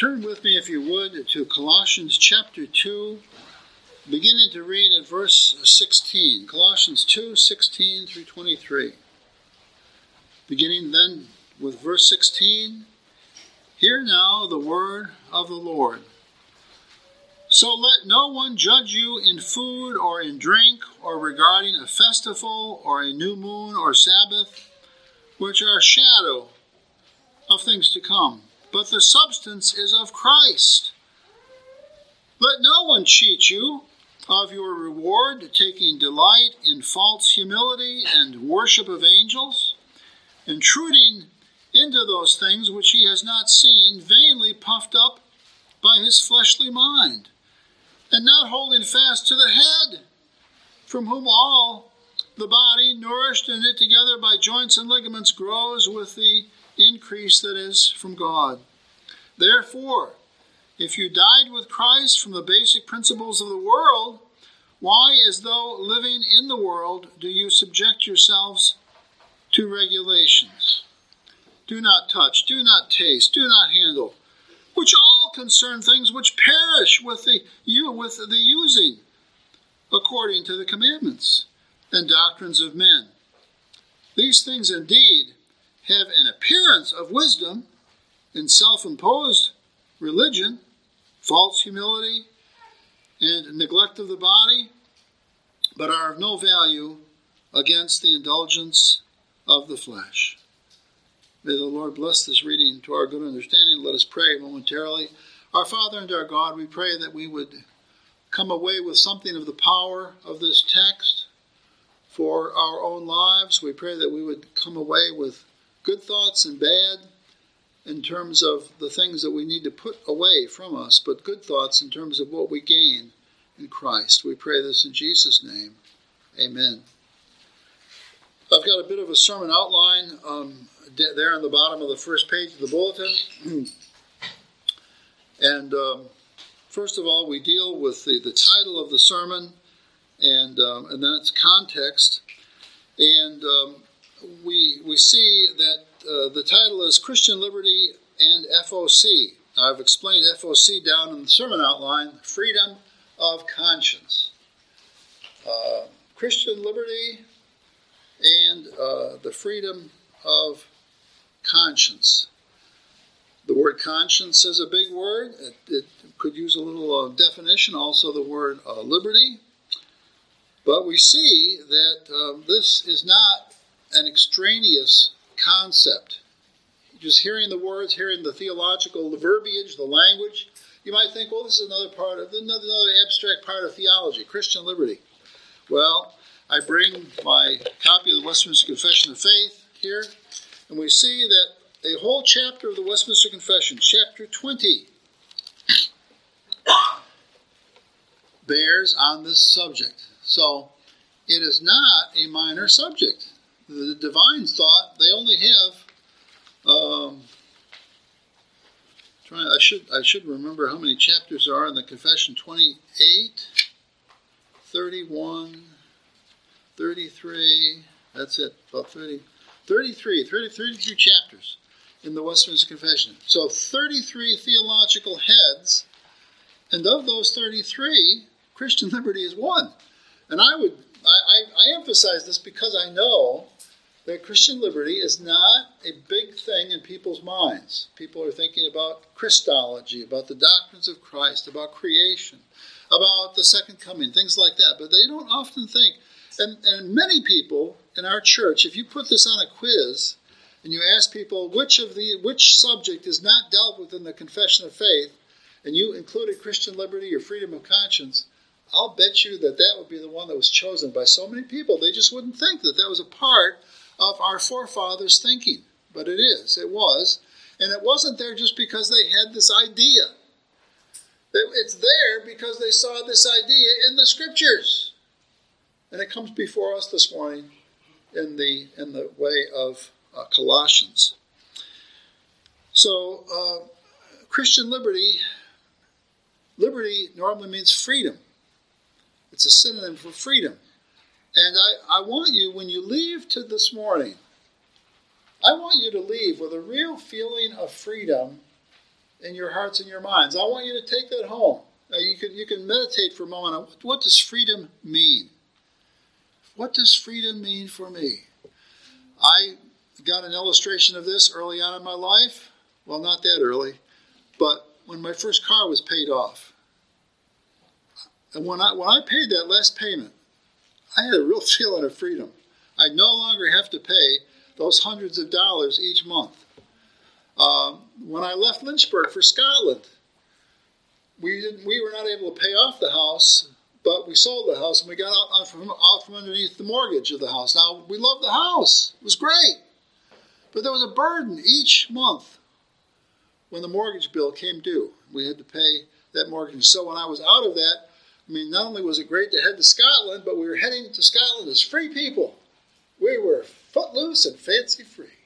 Turn with me, if you would, to Colossians chapter 2, beginning to read at verse 16. Colossians 2 16 through 23. Beginning then with verse 16 Hear now the word of the Lord. So let no one judge you in food or in drink or regarding a festival or a new moon or Sabbath, which are a shadow of things to come but the substance is of Christ. Let no one cheat you of your reward, taking delight in false humility and worship of angels, intruding into those things which he has not seen, vainly puffed up by his fleshly mind, and not holding fast to the head, from whom all the body, nourished and knit together by joints and ligaments, grows with the increase that is from God. Therefore, if you died with Christ from the basic principles of the world, why, as though living in the world, do you subject yourselves to regulations? Do not touch, do not taste, do not handle, which all concern things which perish with the, with the using, according to the commandments and doctrines of men. These things indeed have an appearance of wisdom in self imposed religion, false humility, and neglect of the body, but are of no value against the indulgence of the flesh. May the Lord bless this reading to our good understanding. Let us pray momentarily. Our Father and our God, we pray that we would come away with something of the power of this text for our own lives. We pray that we would come away with good thoughts and bad in terms of the things that we need to put away from us, but good thoughts in terms of what we gain in Christ. We pray this in Jesus' name. Amen. I've got a bit of a sermon outline um, there on the bottom of the first page of the bulletin. and um, first of all, we deal with the, the title of the sermon and, um, and then its context. And um, we, we see that uh, the title is Christian Liberty and FOC. I've explained FOC down in the sermon outline freedom of conscience. Uh, Christian liberty and uh, the freedom of conscience. The word conscience is a big word. It, it could use a little uh, definition, also the word uh, liberty. But we see that um, this is not an extraneous concept. Just hearing the words, hearing the theological the verbiage, the language, you might think, well, this is another part of another, another abstract part of theology, Christian liberty. Well, I bring my copy of the Westminster Confession of Faith here, and we see that a whole chapter of the Westminster Confession, chapter 20, bears on this subject. So it is not a minor subject the divines thought they only have. Um, trying, I should I should remember how many chapters there are in the Confession 28, 31, 33. That's it, about 30, 33, 30, 33 chapters in the Westminster Confession. So 33 theological heads, and of those 33, Christian liberty is one. And I would I, I, I emphasize this because I know that Christian liberty is not a big thing in people's minds. People are thinking about Christology, about the doctrines of Christ, about creation, about the second coming, things like that. But they don't often think, and, and many people in our church, if you put this on a quiz and you ask people which of the which subject is not dealt with in the confession of faith, and you included Christian liberty or freedom of conscience, I'll bet you that that would be the one that was chosen by so many people. They just wouldn't think that that was a part of our forefathers' thinking. But it is, it was. And it wasn't there just because they had this idea. It's there because they saw this idea in the scriptures. And it comes before us this morning in the, in the way of uh, Colossians. So, uh, Christian liberty, liberty normally means freedom. It's a synonym for freedom. And I, I want you, when you leave to this morning, I want you to leave with a real feeling of freedom in your hearts and your minds. I want you to take that home. Now you can you can meditate for a moment on what, what does freedom mean. What does freedom mean for me? I got an illustration of this early on in my life. Well, not that early, but when my first car was paid off. And when I when I paid that last payment, I had a real feeling of freedom. I no longer have to pay those hundreds of dollars each month. Uh, when I left Lynchburg for Scotland, we didn't, we were not able to pay off the house, but we sold the house and we got out from, out from underneath the mortgage of the house. Now we loved the house; it was great, but there was a burden each month when the mortgage bill came due. We had to pay that mortgage. So when I was out of that, I mean, not only was it great to head to Scotland, but we were heading to Scotland as free people. We were footloose and fancy free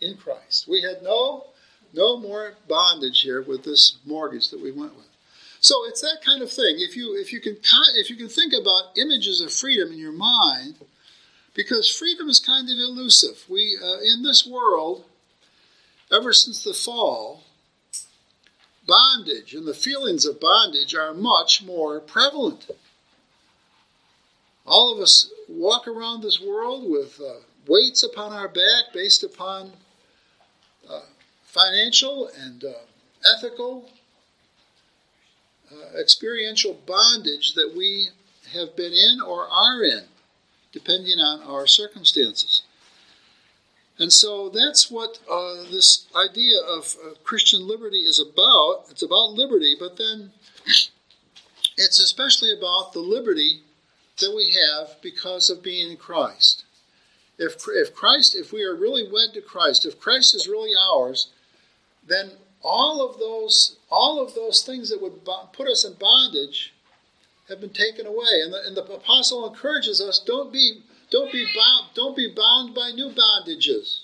in Christ. We had no no more bondage here with this mortgage that we went with. So it's that kind of thing. If you if you can if you can think about images of freedom in your mind, because freedom is kind of elusive. We uh, in this world, ever since the fall, bondage and the feelings of bondage are much more prevalent. All of us walk around this world with uh, weights upon our back based upon uh, financial and uh, ethical, uh, experiential bondage that we have been in or are in, depending on our circumstances. And so that's what uh, this idea of uh, Christian liberty is about. It's about liberty, but then it's especially about the liberty that we have because of being in Christ. If, if Christ, if we are really wed to Christ, if Christ is really ours, then all of those, all of those things that would put us in bondage have been taken away. And the, and the apostle encourages us: don't be don't be bound, don't be bound by new bondages.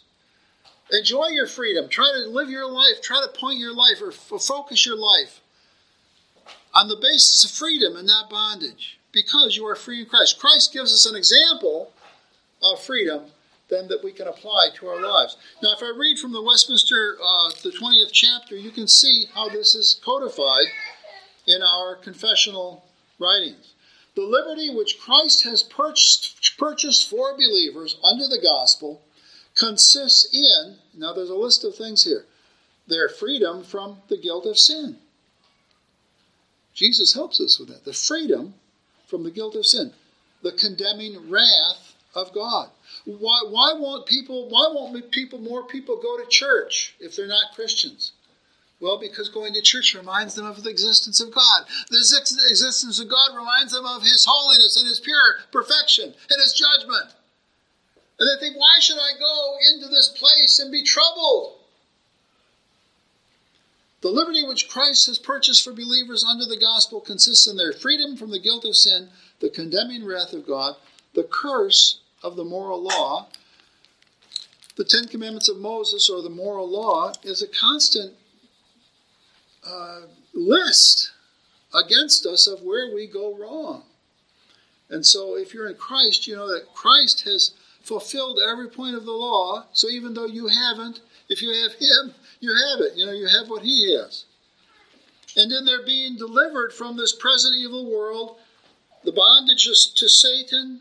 Enjoy your freedom. Try to live your life. Try to point your life or f- focus your life on the basis of freedom and not bondage because you are free in Christ. Christ gives us an example of freedom then that we can apply to our lives. Now, if I read from the Westminster, uh, the 20th chapter, you can see how this is codified in our confessional writings. The liberty which Christ has purchased, purchased for believers under the gospel consists in, now there's a list of things here, their freedom from the guilt of sin. Jesus helps us with that. The freedom from the guilt of sin. The condemning wrath of God. Why, why won't people why won't people more people go to church if they're not Christians? Well, because going to church reminds them of the existence of God. The existence of God reminds them of His holiness and His pure perfection and His judgment. And they think, why should I go into this place and be troubled? The liberty which Christ has purchased for believers under the gospel consists in their freedom from the guilt of sin, the condemning wrath of God, the curse of the moral law. The Ten Commandments of Moses, or the moral law, is a constant uh, list against us of where we go wrong. And so, if you're in Christ, you know that Christ has fulfilled every point of the law. So, even though you haven't, if you have Him, you have it. You know, you have what He has. And then they're being delivered from this present evil world, the bondage to Satan,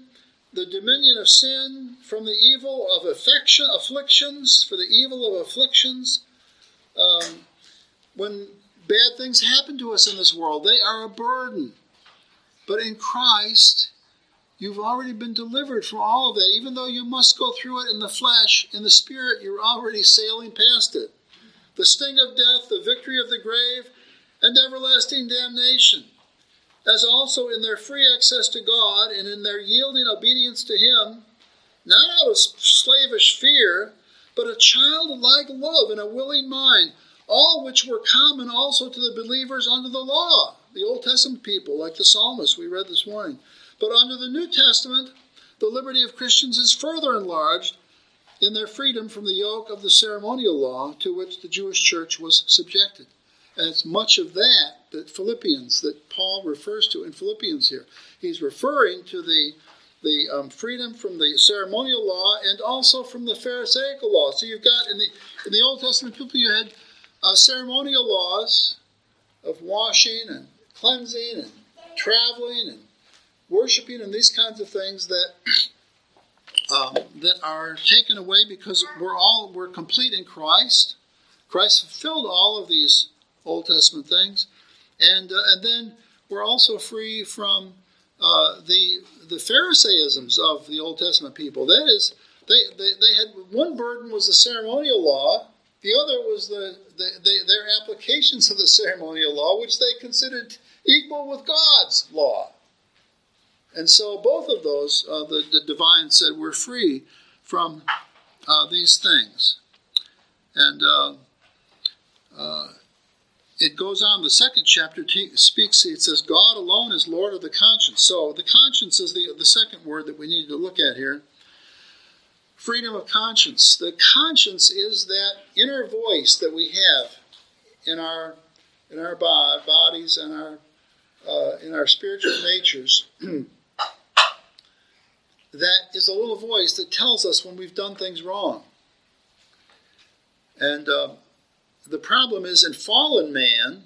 the dominion of sin, from the evil of affection, afflictions, for the evil of afflictions. Um, when bad things happen to us in this world. They are a burden. But in Christ, you've already been delivered from all of that. Even though you must go through it in the flesh, in the spirit, you're already sailing past it. The sting of death, the victory of the grave, and everlasting damnation. As also in their free access to God and in their yielding obedience to Him, not out of slavish fear, but a childlike love and a willing mind all which were common also to the believers under the law, the Old Testament people, like the psalmist we read this morning. But under the New Testament, the liberty of Christians is further enlarged in their freedom from the yoke of the ceremonial law to which the Jewish church was subjected. And it's much of that that Philippians, that Paul refers to in Philippians here. He's referring to the the um, freedom from the ceremonial law and also from the Pharisaical law. So you've got in the in the Old Testament people you had uh, ceremonial laws of washing and cleansing and traveling and worshiping and these kinds of things that um, that are taken away because we're all we're complete in Christ. Christ fulfilled all of these Old Testament things, and uh, and then we're also free from uh, the the Pharisaisms of the Old Testament people. That is, they, they, they had one burden was the ceremonial law, the other was the, the, the, their applications of the ceremonial law, which they considered equal with God's law. And so both of those, uh, the, the divine said, we're free from uh, these things. And uh, uh it goes on, the second chapter t- speaks, it says, God alone is Lord of the conscience. So the conscience is the, the second word that we need to look at here. Freedom of conscience. The conscience is that inner voice that we have in our in our bodies and our uh, in our spiritual natures. that is a little voice that tells us when we've done things wrong. And uh, the problem is in fallen man,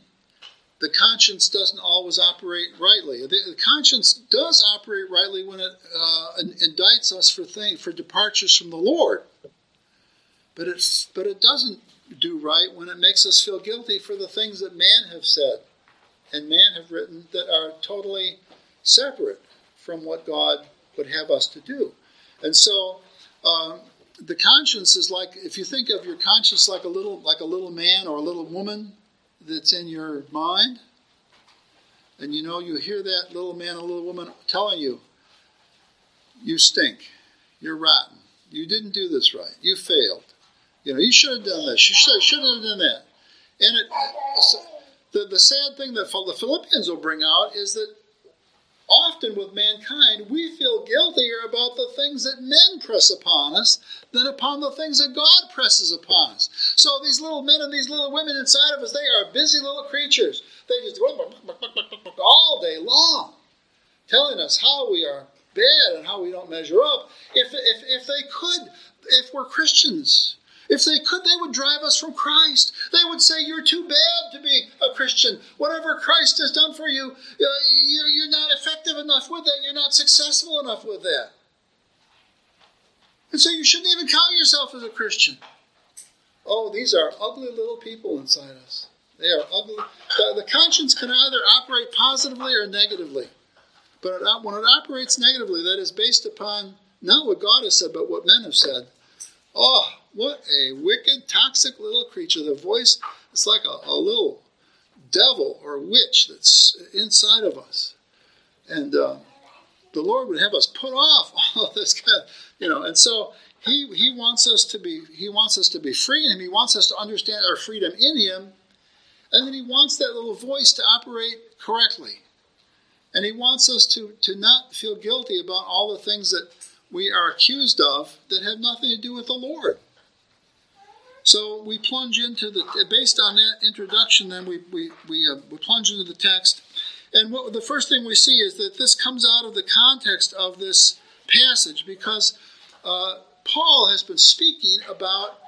the conscience doesn't always operate rightly. The, conscience does operate rightly when it uh, indicts us for things, for departures from the Lord, but it but it doesn't do right when it makes us feel guilty for the things that man have said and man have written that are totally separate from what God would have us to do. And so um, the conscience is like if you think of your conscience like a little like a little man or a little woman that's in your mind, and you know you hear that little man or little woman telling you, you stink, you're rotten, you didn't do this right, you failed, you know you should have done this, you should should have done that, and it. The, the sad thing that the Philippians will bring out is that often with mankind, we feel guiltier about the things that men press upon us than upon the things that God presses upon us. So these little men and these little women inside of us, they are busy little creatures. They just go all day long, telling us how we are bad and how we don't measure up. If, if, if they could, if we're Christians, if they could, they would drive us from Christ. They would say, You're too bad to be a Christian. Whatever Christ has done for you, uh, you're not effective enough with that. You're not successful enough with that. And so you shouldn't even count yourself as a Christian. Oh, these are ugly little people inside us. They are ugly. The, conscience can either operate positively or negatively. But when it operates negatively, that is based upon not what God has said, but what men have said. Oh, what a wicked, toxic little creature. The voice is like a, a little devil or witch that's inside of us. And uh, the Lord would have us put off all of this kind of, you know, and so he, he wants us to be he wants us to be free in him. He wants us to understand our freedom in him. And then he wants that little voice to operate correctly. And he wants us to, to not feel guilty about all the things that we are accused of that have nothing to do with the Lord. So we plunge into the, based on that introduction, then we, we, we, uh, we plunge into the text. And what, the first thing we see is that this comes out of the context of this passage because uh, Paul has been speaking about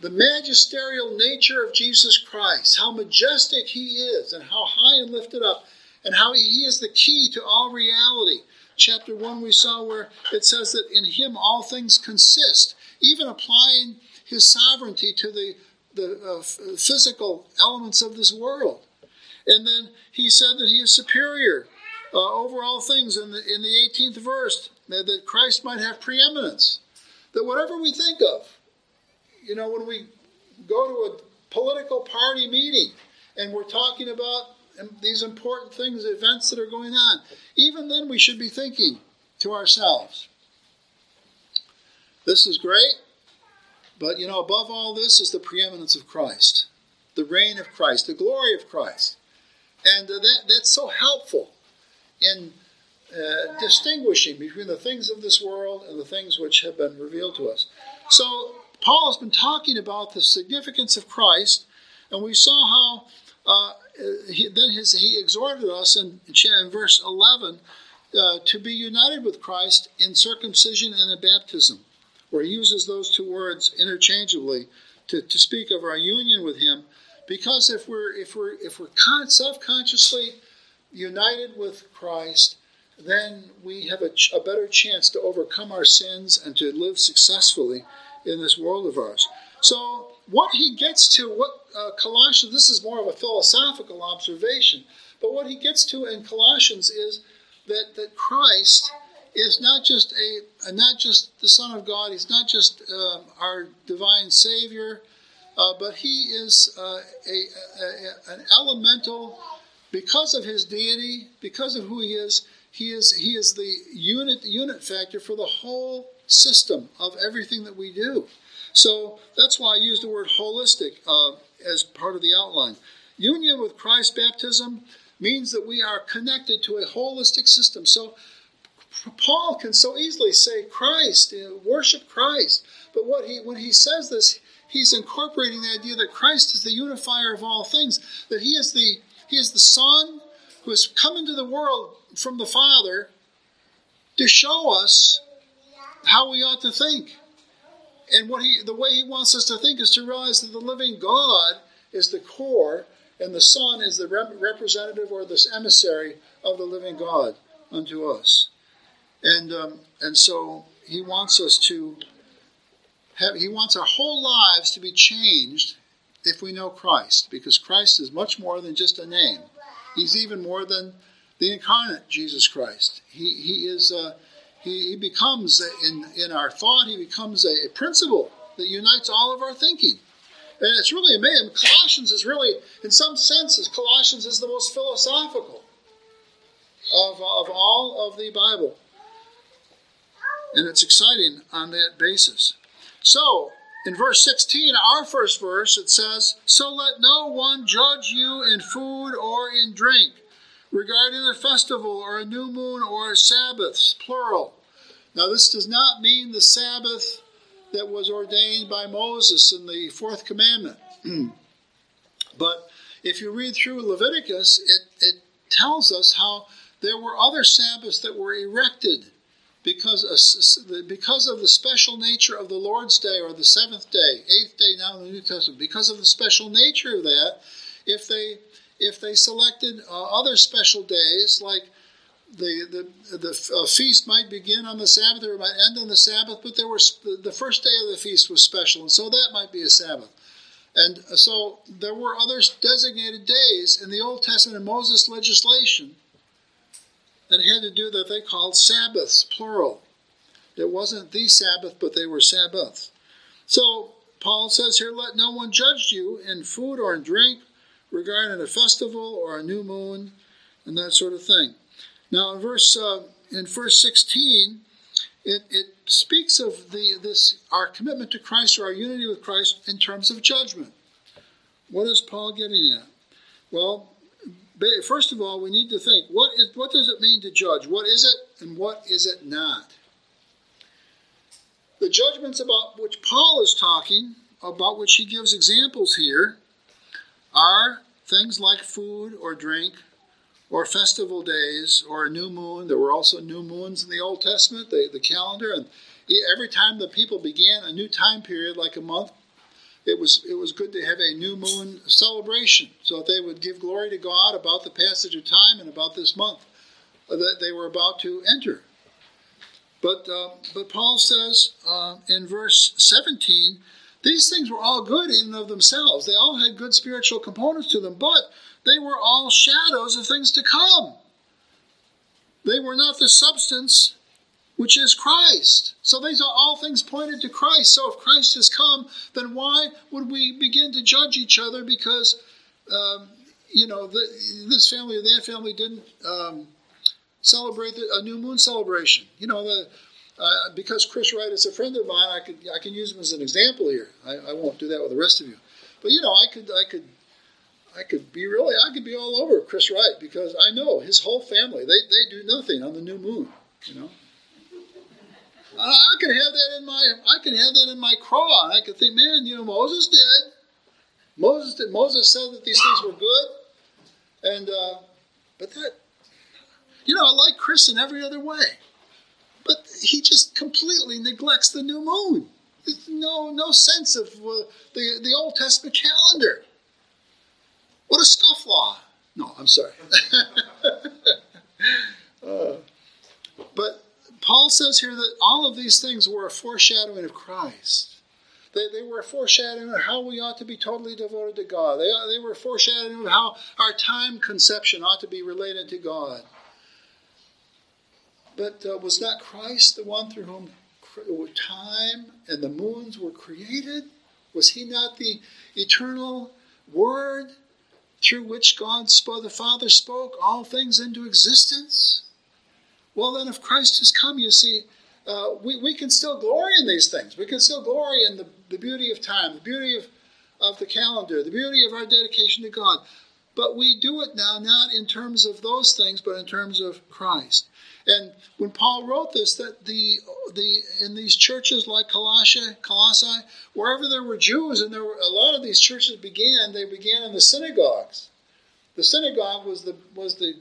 the magisterial nature of Jesus Christ, how majestic he is, and how high and lifted up, and how he is the key to all reality. Chapter 1, we saw where it says that in him all things consist, even applying his sovereignty to the, the uh, physical elements of this world. And then he said that he is superior uh, over all things in the, in the 18th verse, that, that Christ might have preeminence. That whatever we think of, you know, when we go to a political party meeting and we're talking about these important things, events that are going on, even then we should be thinking to ourselves, this is great, but you know, above all this is the preeminence of Christ, the reign of Christ, the glory of Christ. And uh, that, that's so helpful in uh, distinguishing between the things of this world and the things which have been revealed to us. So, Paul has been talking about the significance of Christ, and we saw how uh, he, then his, he exhorted us in, in verse 11 uh, to be united with Christ in circumcision and in baptism where he uses those two words interchangeably to, to speak of our union with him, Because if we're if we're if we're self-consciously united with Christ, then we have a, ch- a better chance to overcome our sins and to live successfully in this world of ours. So, what he gets to, what uh, Colossians, this is more of a philosophical observation, but what he gets to in Colossians is that, that Christ is not just a not just the Son of God. He's not just uh, our divine Savior, uh, but he is uh, a, a, an elemental because of his deity, because of who he is. He is he is the unit unit factor for the whole system of everything that we do. So that's why I use the word holistic uh, as part of the outline. Union with Christ baptism means that we are connected to a holistic system. So Paul can so easily say Christ, uh, worship Christ. But what he when he says this, he's incorporating the idea that Christ is the unifier of all things, that he is the he is the Son who has come into the world from the Father to show us how we ought to think. And what he the way he wants us to think is to realize that the living God is the core and the Son is the rep- representative or the emissary of the living God unto us. And um, and so he wants us to have he wants our whole lives to be changed if we know Christ, because Christ is much more than just a name. He's even more than the incarnate Jesus Christ. He, he is uh, he, he becomes in in our thought. He becomes a, a principle that unites all of our thinking. And it's really amazing. Colossians is really, in some senses, Colossians is the most philosophical of, of all of the Bible. And it's exciting on that basis. So, in verse 16, our first verse, it says, So let no one judge you in food or in drink, regarding a festival or a new moon or Sabbaths, plural. Now, this does not mean the Sabbath that was ordained by Moses in the fourth commandment. but if you read through Leviticus, it, it tells us how there were other Sabbaths that were erected because of, because of the special nature of the Lord's Day or the seventh day, eighth day now in the New Testament, because of the special nature of that, if they if they selected uh, other special days like the the, the uh, feast might begin on the Sabbath or it might end on the Sabbath, but there was the first day of the feast was special, and so that might be a Sabbath. And so there were other designated days in the Old Testament and Moses legislation that had to do that they called Sabbaths, plural. It wasn't the Sabbath, but they were Sabbaths. So Paul says here, let no one judge you in food or in drink, regarding a festival or a new moon, and that sort of thing. Now in verse uh, in verse 16, it, it speaks of the this our commitment to Christ or our unity with Christ in terms of judgment. What is Paul getting at? Well, first of all, we need to think what, is, what does it mean to judge? What is it and what is it not? The judgments about which Paul is talking, about which he gives examples here, are things like food or drink, or festival days, or a new moon. There were also new moons in the Old Testament, the, the calendar, and every time the people began a new time period, like a month, it was it was good to have a new moon celebration so that they would give glory to God about the passage of time and about this month that they were about to enter. But uh, but Paul says uh, in verse 17, these things were all good in and of themselves. They all had good spiritual components to them, but they were all shadows of things to come. They were not the substance which is Christ. So these are all things pointed to Christ. So if Christ has come, then why would we begin to judge each other because, um, you know, the, this family or that family didn't um, celebrate the, a new moon celebration? You know, the, uh, because Chris Wright is a friend of mine, I could I can use him as an example here. I, I won't do that with the rest of you, but you know, I could I could I could be really I could be all over Chris Wright because I know his whole family they they do nothing on the new moon. You know, I can have that in my I can have that in my craw. I can think, man, you know, Moses did. Moses did. Moses said that these things were good, and uh, but that, you know, I like Chris in every other way, but he just completely neglects the new moon. No no sense of uh, the the Old Testament calendar. What a scofflaw! No, I'm sorry. uh, but Paul says here that all of these things were a foreshadowing of Christ. They, they were a foreshadowing of how we ought to be totally devoted to God. They, they were a foreshadowing of how our time conception ought to be related to God. But uh, was not Christ the one through whom time and the moons were created? Was he not the eternal Word through which God the Father spoke all things into existence? Well, then, if Christ has come, you see, uh, we, we can still glory in these things. We can still glory in the, the beauty of time, the beauty of, of the calendar, the beauty of our dedication to God. But we do it now not in terms of those things, but in terms of Christ. And when Paul wrote this, that the the in these churches like Colossae, Colossae, wherever there were Jews, and there were a lot of these churches began, they began in the synagogues. The synagogue was the was the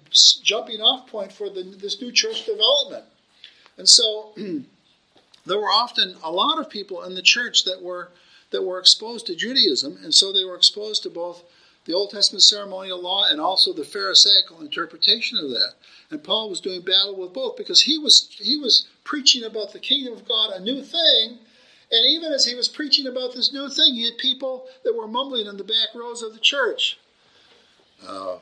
jumping off point for the, this new church development. And so there were often a lot of people in the church that were that were exposed to Judaism, and so they were exposed to both the Old Testament ceremonial law and also the Pharisaical interpretation of that. And Paul was doing battle with both because he was he was preaching about the kingdom of God, a new thing. And even as he was preaching about this new thing, he had people that were mumbling in the back rows of the church. Uh,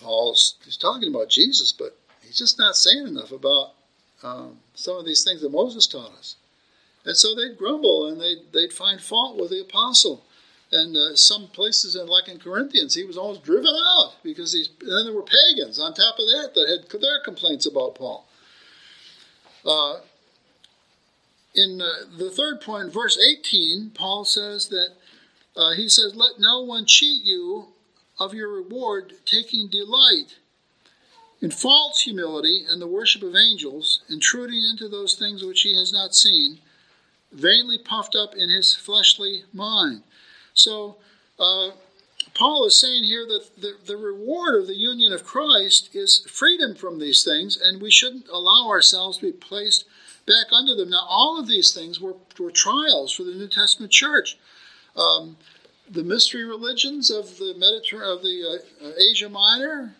Paul's he's talking about Jesus, but he's just not saying enough about um, some of these things that Moses taught us. And so they'd grumble and they'd, they'd find fault with the apostle. And uh, some places, in, like in Corinthians, he was almost driven out because he's, then there were pagans on top of that that had their complaints about Paul. Uh, in uh, the third point, verse 18, Paul says that uh, he says, Let no one cheat you of your reward, taking delight in false humility and the worship of angels, intruding into those things which he has not seen, vainly puffed up in his fleshly mind. So, uh, Paul is saying here that the, the reward of the union of Christ is freedom from these things, and we shouldn't allow ourselves to be placed back under them. Now, all of these things were, were trials for the New Testament church. Um, the mystery religions of the Mediterranean, of the uh, uh, Asia Minor,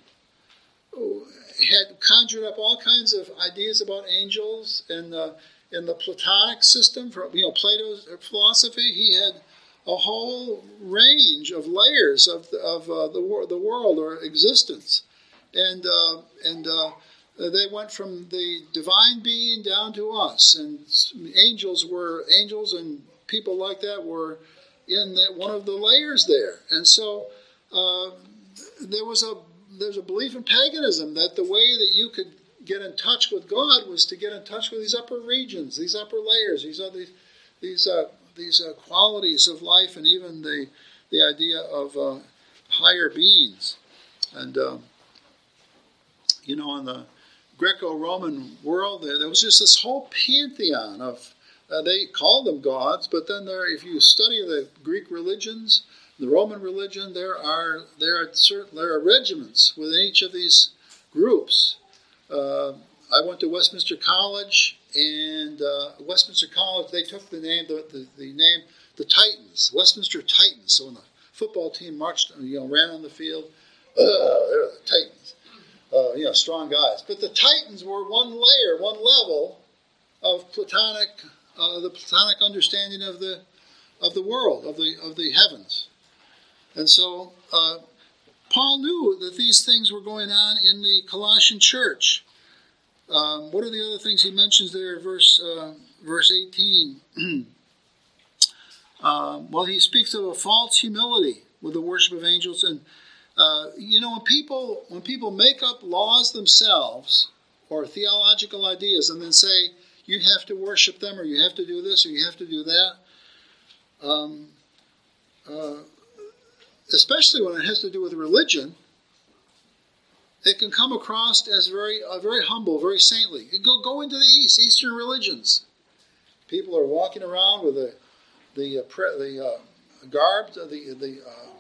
had conjured up all kinds of ideas about angels, and uh, in the Platonic system, from you know Plato's philosophy, he had a whole range of layers of, of uh, the, the world or existence. And, uh, and uh, they went from the divine being down to us. And angels were, angels and people like that were in that one of the layers there. And so uh, there was a there's a belief in paganism that the way that you could get in touch with God was to get in touch with these upper regions, these upper layers, these other these uh, these uh, qualities of life and even the, the idea of uh, higher beings. And, um, you know, in the Greco Roman world, there, there, was just this whole pantheon of, uh, they call them gods, but then there, if you study the Greek religions, the Roman religion, there are there are certain there are regiments within each of these groups. Uh, I went to Westminster College, and uh, Westminster College they took the name the, the, the, name the Titans, Westminster Titans. So when the football team marched, you know, ran on the field, uh, they're the Titans. Uh, you know, strong guys. But the Titans were one layer, one level of Platonic, uh, the Platonic understanding of the of the world, of the of the heavens. And so uh, Paul knew that these things were going on in the Colossian church. Um, what are the other things he mentions there, verse uh, verse eighteen? uh, well, he speaks of a false humility with the worship of angels, and uh, you know when people when people make up laws themselves or theological ideas, and then say you have to worship them, or you have to do this, or you have to do that. Um, uh, especially when it has to do with religion, it can come across as very, uh, very humble, very saintly. Go, go into the East, Eastern religions. People are walking around with the, the, uh, pre, the uh, garb, the, the uh,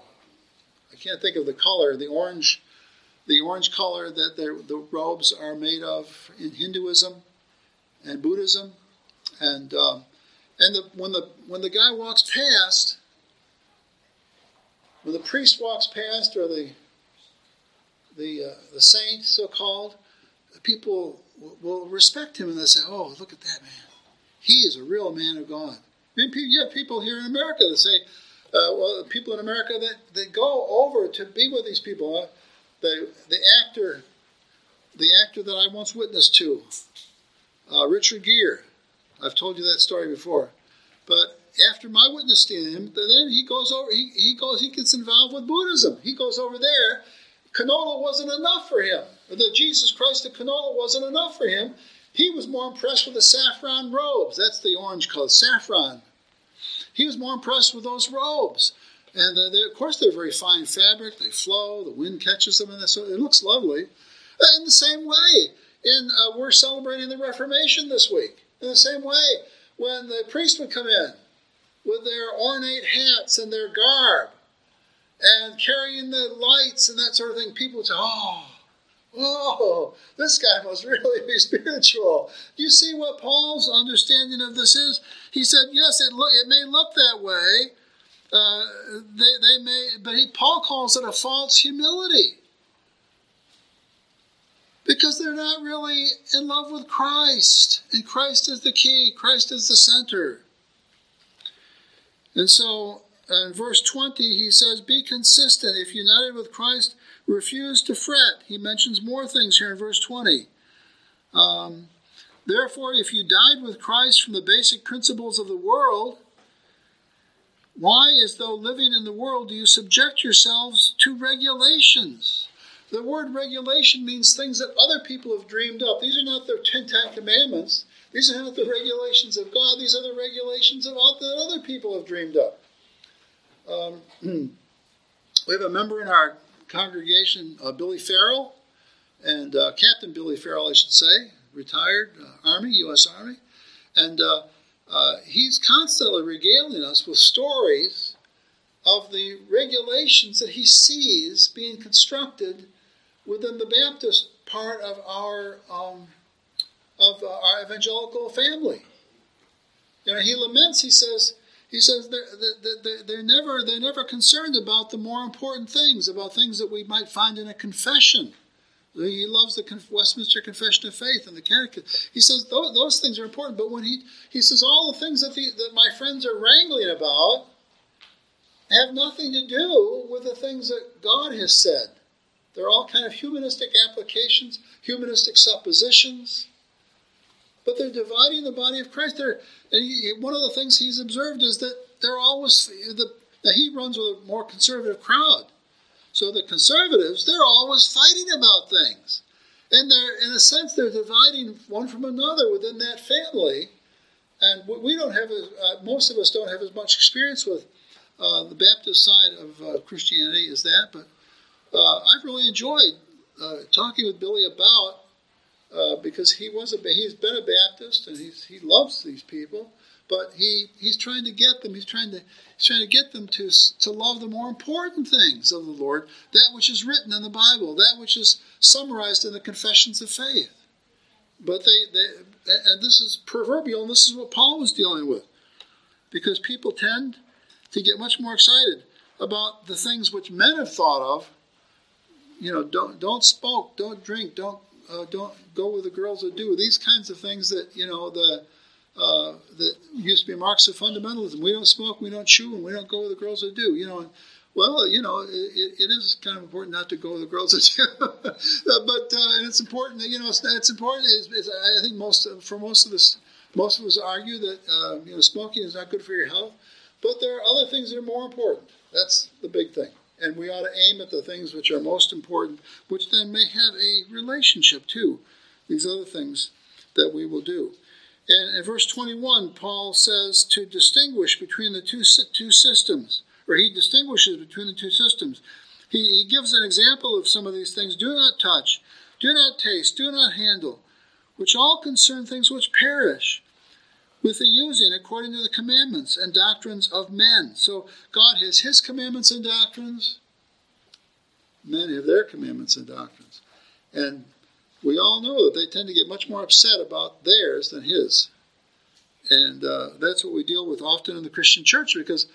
I can't think of the color, the orange, the orange color that the robes are made of in Hinduism and Buddhism, and um, and the, when the when the guy walks past, when the priest walks past or the the uh, the saint, so called, people will respect him and they say, "Oh, look at that man! He is a real man of God." You have people here in America that say, uh, "Well, people in America that, that go over to be with these people." Uh, the the actor, the actor that I once witnessed to, uh, Richard Gere. I've told you that story before, but after my witness him, then he goes over. He, he goes. He gets involved with Buddhism. He goes over there. Canola wasn't enough for him. The Jesus Christ of Canola wasn't enough for him. He was more impressed with the saffron robes. That's the orange color, saffron. He was more impressed with those robes. And uh, of course, they're very fine fabric. They flow. The wind catches them, and so it looks lovely. In the same way, in uh, we're celebrating the Reformation this week. In the same way, when the priest would come in with their ornate hats and their garb and carrying the lights and that sort of thing, people would say, "Oh, oh, this guy must really be spiritual." Do you see what Paul's understanding of this is? He said, "Yes, it it may look that way." Uh, they, they may, but he, Paul calls it a false humility because they're not really in love with Christ, and Christ is the key, Christ is the center. And so in verse 20, he says, Be consistent. If united with Christ, refuse to fret. He mentions more things here in verse 20. Um, Therefore, if you died with Christ from the basic principles of the world, why, as though living in the world, do you subject yourselves to regulations? The word regulation means things that other people have dreamed up. These are not the Ten Commandments. These are not the regulations of God. These are the regulations of all that other people have dreamed up. Um, we have a member in our congregation, uh, Billy Farrell, and uh, Captain Billy Farrell, I should say, retired uh, Army, U.S. Army, and uh, uh, he's constantly regaling us with stories of the regulations that he sees being constructed within the Baptist part of our um, of uh, our evangelical family. You know, he laments. He says, he says they're, they're, they're never they're never concerned about the more important things, about things that we might find in a confession. He loves the Westminster Confession of Faith and the Catechism. He says those, those things are important, but when he he says all the things that the, that my friends are wrangling about have nothing to do with the things that God has said. They're all kind of humanistic applications, humanistic suppositions, but they're dividing the body of Christ. They're, and he, one of the things he's observed is that they're always the that he runs with a more conservative crowd. So the conservatives, they're always fighting about things. And they're, in a sense, they're dividing one from another within that family. And we don't have, uh, most of us don't have as much experience with uh, the Baptist side of uh, Christianity as that. But uh, I've really enjoyed uh, talking with Billy about uh, because he was a he's been a Baptist and he's, he loves these people, but he he's trying to get them. He's trying to he's trying to get them to to love the more important things of the Lord, that which is written in the Bible, that which is summarized in the confessions of faith. But they, they and this is proverbial, and this is what Paul was dealing with, because people tend to get much more excited about the things which men have thought of you know, don't don't smoke, don't drink, don't uh, don't go with the girls that do. These kinds of things that you know the uh, that used to be marks of fundamentalism. We don't smoke, we don't chew, and we don't go with the girls that do. You know, well, you know, it, it is kind of important not to go with the girls that do, but uh, and it's important. That, you know, it's, it's important. It's, I think most for most of us, most of us argue that uh, you know smoking is not good for your health, but there are other things that are more important. That's the big thing and we ought to aim at the things which are most important, which then may have a relationship to these other things that we will do. And in verse 21, Paul says to distinguish between the two, two systems, or he distinguishes between the two systems. He, he gives an example of some of these things do not touch, do not taste, do not handle, which all concern things which perish with the using according to the commandments and doctrines of men. So God has his commandments and doctrines, men have their commandments and doctrines. And we all know that they tend to get much more upset about theirs than his. And uh, that's what we deal with often in the Christian church because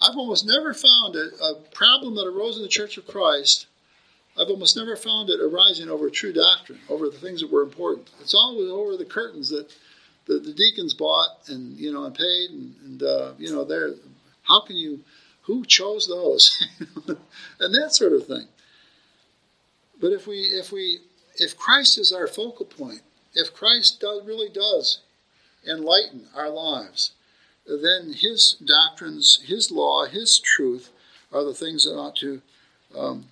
I've almost never found a, a problem that arose in the Church of Christ. I've almost never found it arising over true doctrine, over the things that were important. It's always over the curtains that the, the deacons bought and you know and paid, and, and uh, you know, there. How can you? Who chose those? and that sort of thing. But if we if we if Christ is our focal point, if Christ does, really does enlighten our lives, then His doctrines, His law, His truth are the things that ought to um,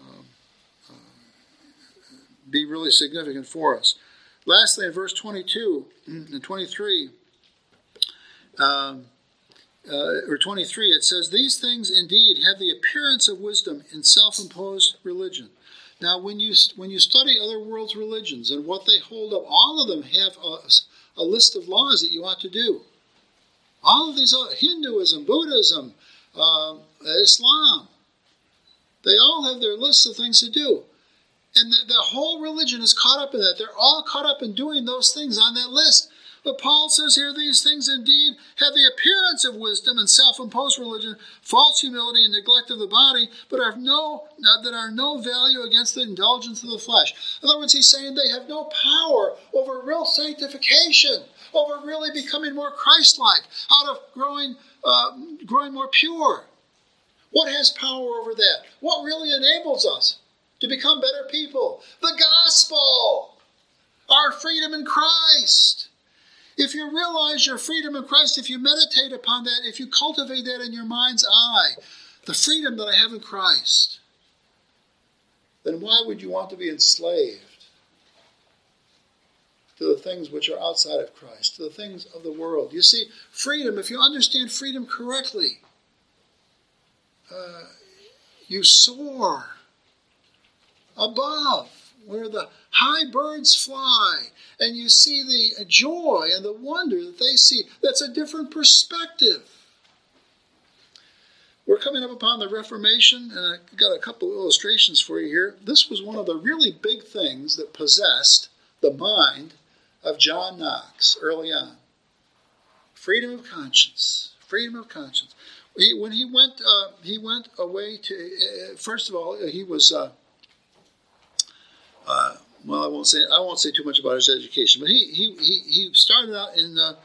um, uh, be really significant for us. Lastly, in verse 22 and 23, um, uh, or 23, it says, These things indeed have the appearance of wisdom in self imposed religion. Now, when you, when you study other world's religions and what they hold up, all of them have a, a list of laws that you ought to do. All of these, Hinduism, Buddhism, uh, Islam, they all have their lists of things to do. And the, the, whole religion is caught up in that. They're all caught up in doing those things on that list. But Paul says here these things indeed have the appearance of wisdom and self-imposed religion, false humility and neglect of the body, but are no that are no value against the indulgence of the flesh. In other words, he's saying they have no power over real sanctification, over really becoming more Christ-like, out of growing uh, growing more pure. What has power over that? What really enables us to become better people? The gospel, our freedom in Christ. If you realize your freedom in Christ, if you meditate upon that, if you cultivate that in your mind's eye, the freedom that I have in Christ, then why would you want to be enslaved to the things which are outside of Christ, to the things of the world? You see, freedom, if you understand freedom correctly, uh, you soar above where the high birds fly, and you see the joy and the wonder that they see. That's a different perspective. We're coming up upon the Reformation, and I've got a couple of illustrations for you here. This was one of the really big things that possessed the mind of John Knox early on. Freedom of conscience. Freedom of conscience. He, when he went, uh, he went away to. Uh, first of all, he was uh, uh, well, I won't say I won't say too much about his education, but he he he, started out in the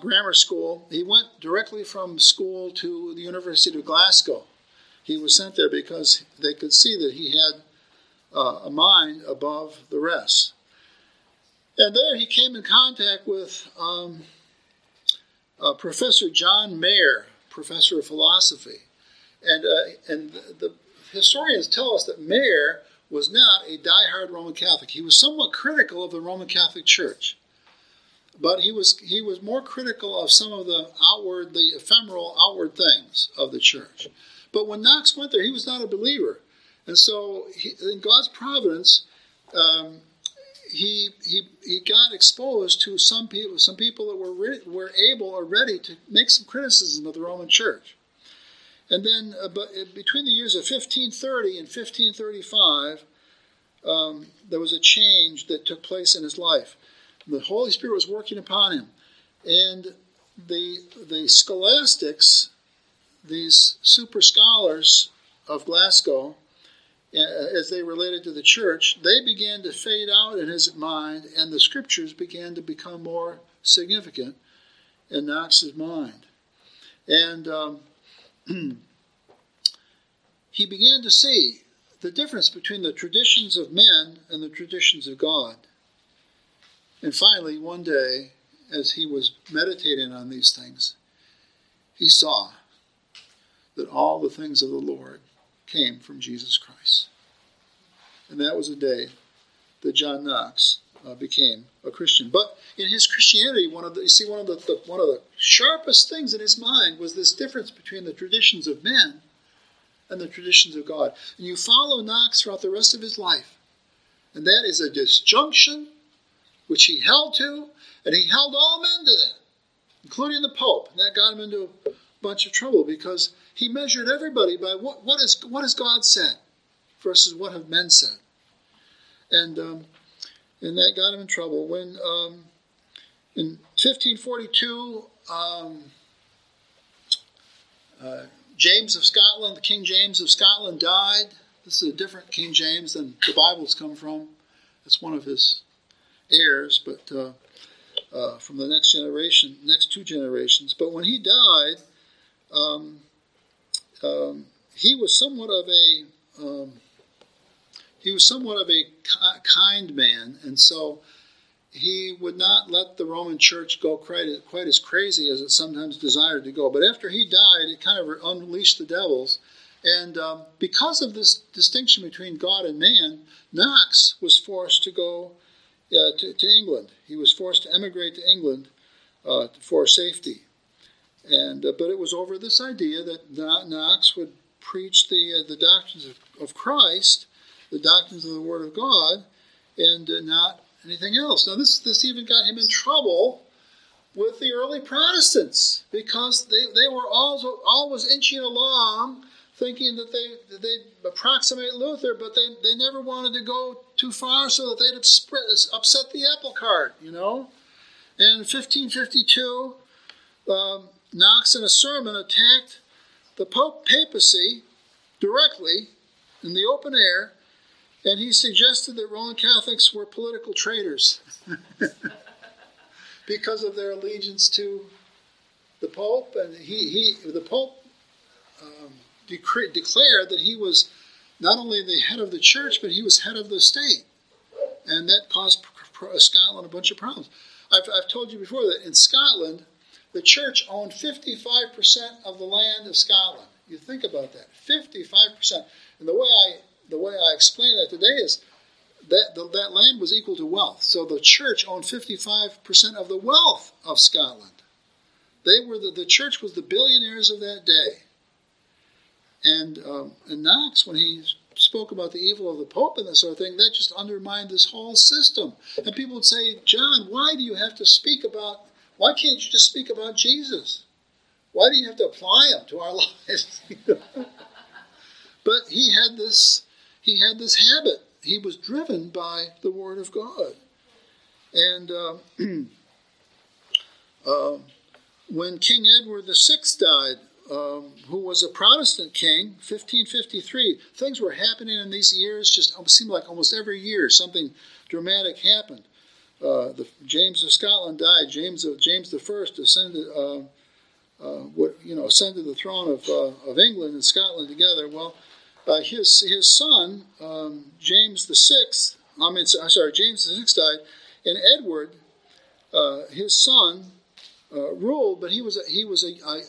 grammar school. He went directly from school to the University of Glasgow. He was sent there because they could see that he had uh, a mind above the rest. And there he came in contact with um, uh, Professor John Mair, professor of philosophy. And, uh, and the, the, historians tell us that Mair was not a die-hard Roman Catholic. He was somewhat critical of the Roman Catholic Church, but he was he was more critical of some of the outward, the ephemeral outward things of the church. But when Knox went there, he was not a believer, and so he, in God's providence, um, he he he got exposed to some people, some people that were re- were able or ready to make some criticism of the Roman Church. And then, uh, uh, between the years of 1530 and 1535, um, there was a change that took place in his life. The Holy Spirit was working upon him, and the the scholastics, these super scholars of Glasgow, uh, as they related to the church, they began to fade out in his mind, and the scriptures began to become more significant in Knox's mind. And um, he began to see the difference between the traditions of men and the traditions of God. And finally, one day, as he was meditating on these things, he saw that all the things of the Lord came from Jesus Christ. And that was the day that John Knox uh, became a Christian. But in his Christianity, one of the you see one of the, the, one of the sharpest things in his mind was this difference between the traditions of men and the traditions of God. And you follow Knox throughout the rest of his life, and that is a disjunction which he held to, and he held all men to that, including the Pope. And that got him into a bunch of trouble because he measured everybody by what, what, is, what has God said versus what have men said. And um, and that got him in trouble. When um, in 1542, um, uh, James of Scotland, the King James of Scotland died. This is a different King James than the Bible's come from. It's one of his heirs, but uh, uh, from the next generation, next two generations. But when he died, um, um, he was somewhat of a um, he was somewhat of a kind man, and so he would not let the Roman Church go quite, as crazy as it sometimes desired to go. But after he died, it kind of unleashed the devils. And um, because of this distinction between God and man, Knox was forced to go uh, to, to, England. He was forced to emigrate to England uh, for safety. And uh, but it was over this idea that Knox would preach the uh, the doctrines of, of Christ, the doctrines of the Word of God, and uh, not anything else. Now, this, this even got him in trouble with the early Protestants because they, they were also always inching along thinking that they they'd approximate Luther, but they, they never wanted to go too far so that they'd upset the apple cart, you know. in 1552, um, Knox in a sermon attacked the Pope papacy directly in the open air and he suggested that Roman Catholics were political traitors because of their allegiance to the Pope. And he, he the Pope um, decre- declared that he was not only the head of the church, but he was head of the state. And that caused Scotland a bunch of problems. I've, I've told you before that in Scotland, the church owned 55% of the land of Scotland. You think about that 55%. And the way I the way I explain that today is that the, that land was equal to wealth. So the church owned 55% of the wealth of Scotland. They were the, the church was the billionaires of that day. And, um, and Knox, when he spoke about the evil of the Pope and this sort of thing, that just undermined this whole system. And people would say, John, why do you have to speak about, why can't you just speak about Jesus? Why do you have to apply him to our lives? but he had this he had this habit. He was driven by the Word of God. And uh, uh, when King Edward VI died, um, who was a Protestant king, 1553, things were happening in these years. Just seemed like almost every year something dramatic happened. Uh, the, James of Scotland died. James of James First ascended, uh, uh, what, you know, ascended the throne of, uh, of England and Scotland together. Well, uh, his his son um, James the Sixth. I mean, sorry, James the Sixth died, and Edward, uh, his son, uh, ruled, but he was a, he was a, a,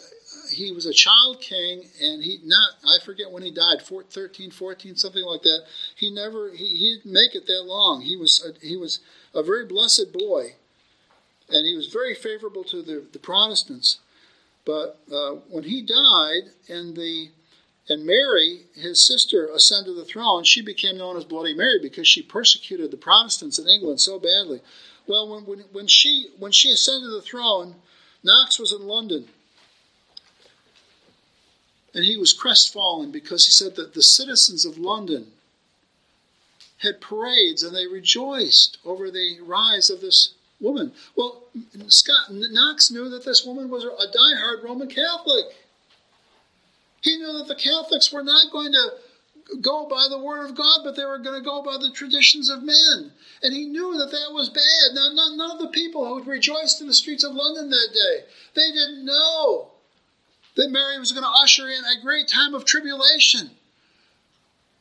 he was a child king, and he not I forget when he died, 14, 13, 14, something like that. He never he, he didn't make it that long. He was a, he was a very blessed boy, and he was very favorable to the, the Protestants. But uh, when he died, and the and Mary, his sister, ascended the throne. She became known as Bloody Mary because she persecuted the Protestants in England so badly. Well, when, when, when, she, when she ascended the throne, Knox was in London. And he was crestfallen because he said that the citizens of London had parades and they rejoiced over the rise of this woman. Well, Scott Knox knew that this woman was a diehard Roman Catholic. He knew that the Catholics were not going to go by the word of God, but they were going to go by the traditions of men. And he knew that that was bad. Now, none, none of the people who rejoiced in the streets of London that day, they didn't know that Mary was going to usher in a great time of tribulation.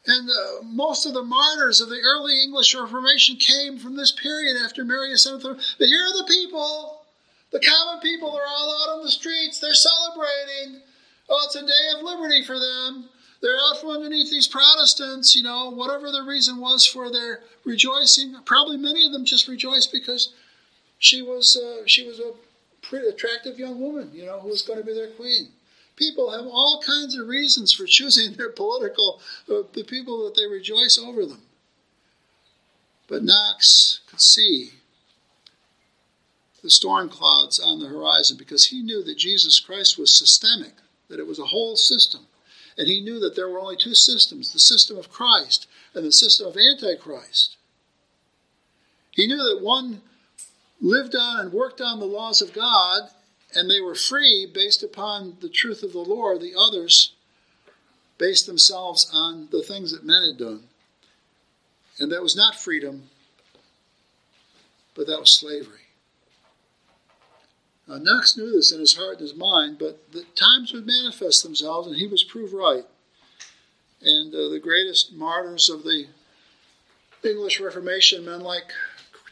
And uh, most of the martyrs of the early English Reformation came from this period after Mary ascended. But here are the people, the common people, they're all out on the streets. They're celebrating. Oh, it's a day of liberty for them. They're out from underneath these Protestants, you know, whatever the reason was for their rejoicing. Probably many of them just rejoiced because she was uh, she was a pretty attractive young woman, you know, who was going to be their queen. People have all kinds of reasons for choosing their political, uh, the people that they rejoice over them. But Knox could see the storm clouds on the horizon because he knew that Jesus Christ was systemic that it was a whole system. And he knew that there were only two systems the system of Christ and the system of Antichrist. He knew that one lived on and worked on the laws of God and they were free based upon the truth of the Lord. The others based themselves on the things that men had done. And that was not freedom, but that was slavery. Now, Knox knew this in his heart and his mind, but the times would manifest themselves, and he was proved right. And uh, the greatest martyrs of the English Reformation, men like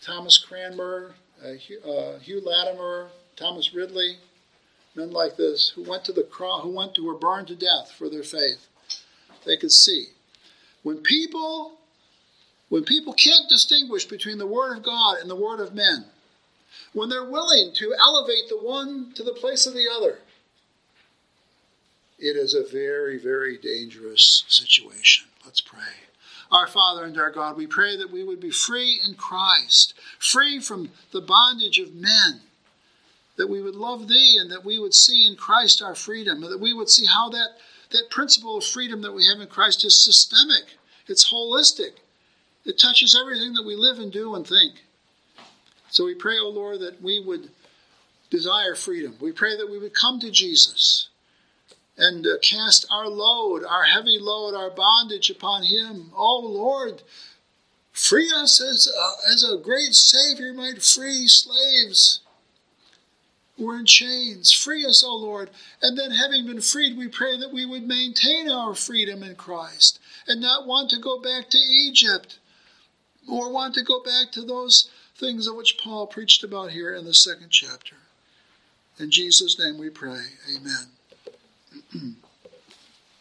Thomas Cranmer, uh, Hugh, uh, Hugh Latimer, Thomas Ridley, men like this, who went to the cross, who went to were burned to death for their faith. They could see when people, when people can't distinguish between the Word of God and the Word of men, when they're willing to elevate the one to the place of the other, it is a very, very dangerous situation. Let's pray. Our Father and our God, we pray that we would be free in Christ, free from the bondage of men, that we would love Thee and that we would see in Christ our freedom, and that we would see how that, that principle of freedom that we have in Christ is systemic, it's holistic, it touches everything that we live and do and think. So we pray, O oh Lord, that we would desire freedom. We pray that we would come to Jesus and uh, cast our load, our heavy load, our bondage upon Him. Oh Lord, free us as a, as a great Savior might free slaves who are in chains. Free us, O Lord. And then, having been freed, we pray that we would maintain our freedom in Christ and not want to go back to Egypt or want to go back to those things of which Paul preached about here in the second chapter. In Jesus' name we pray. Amen.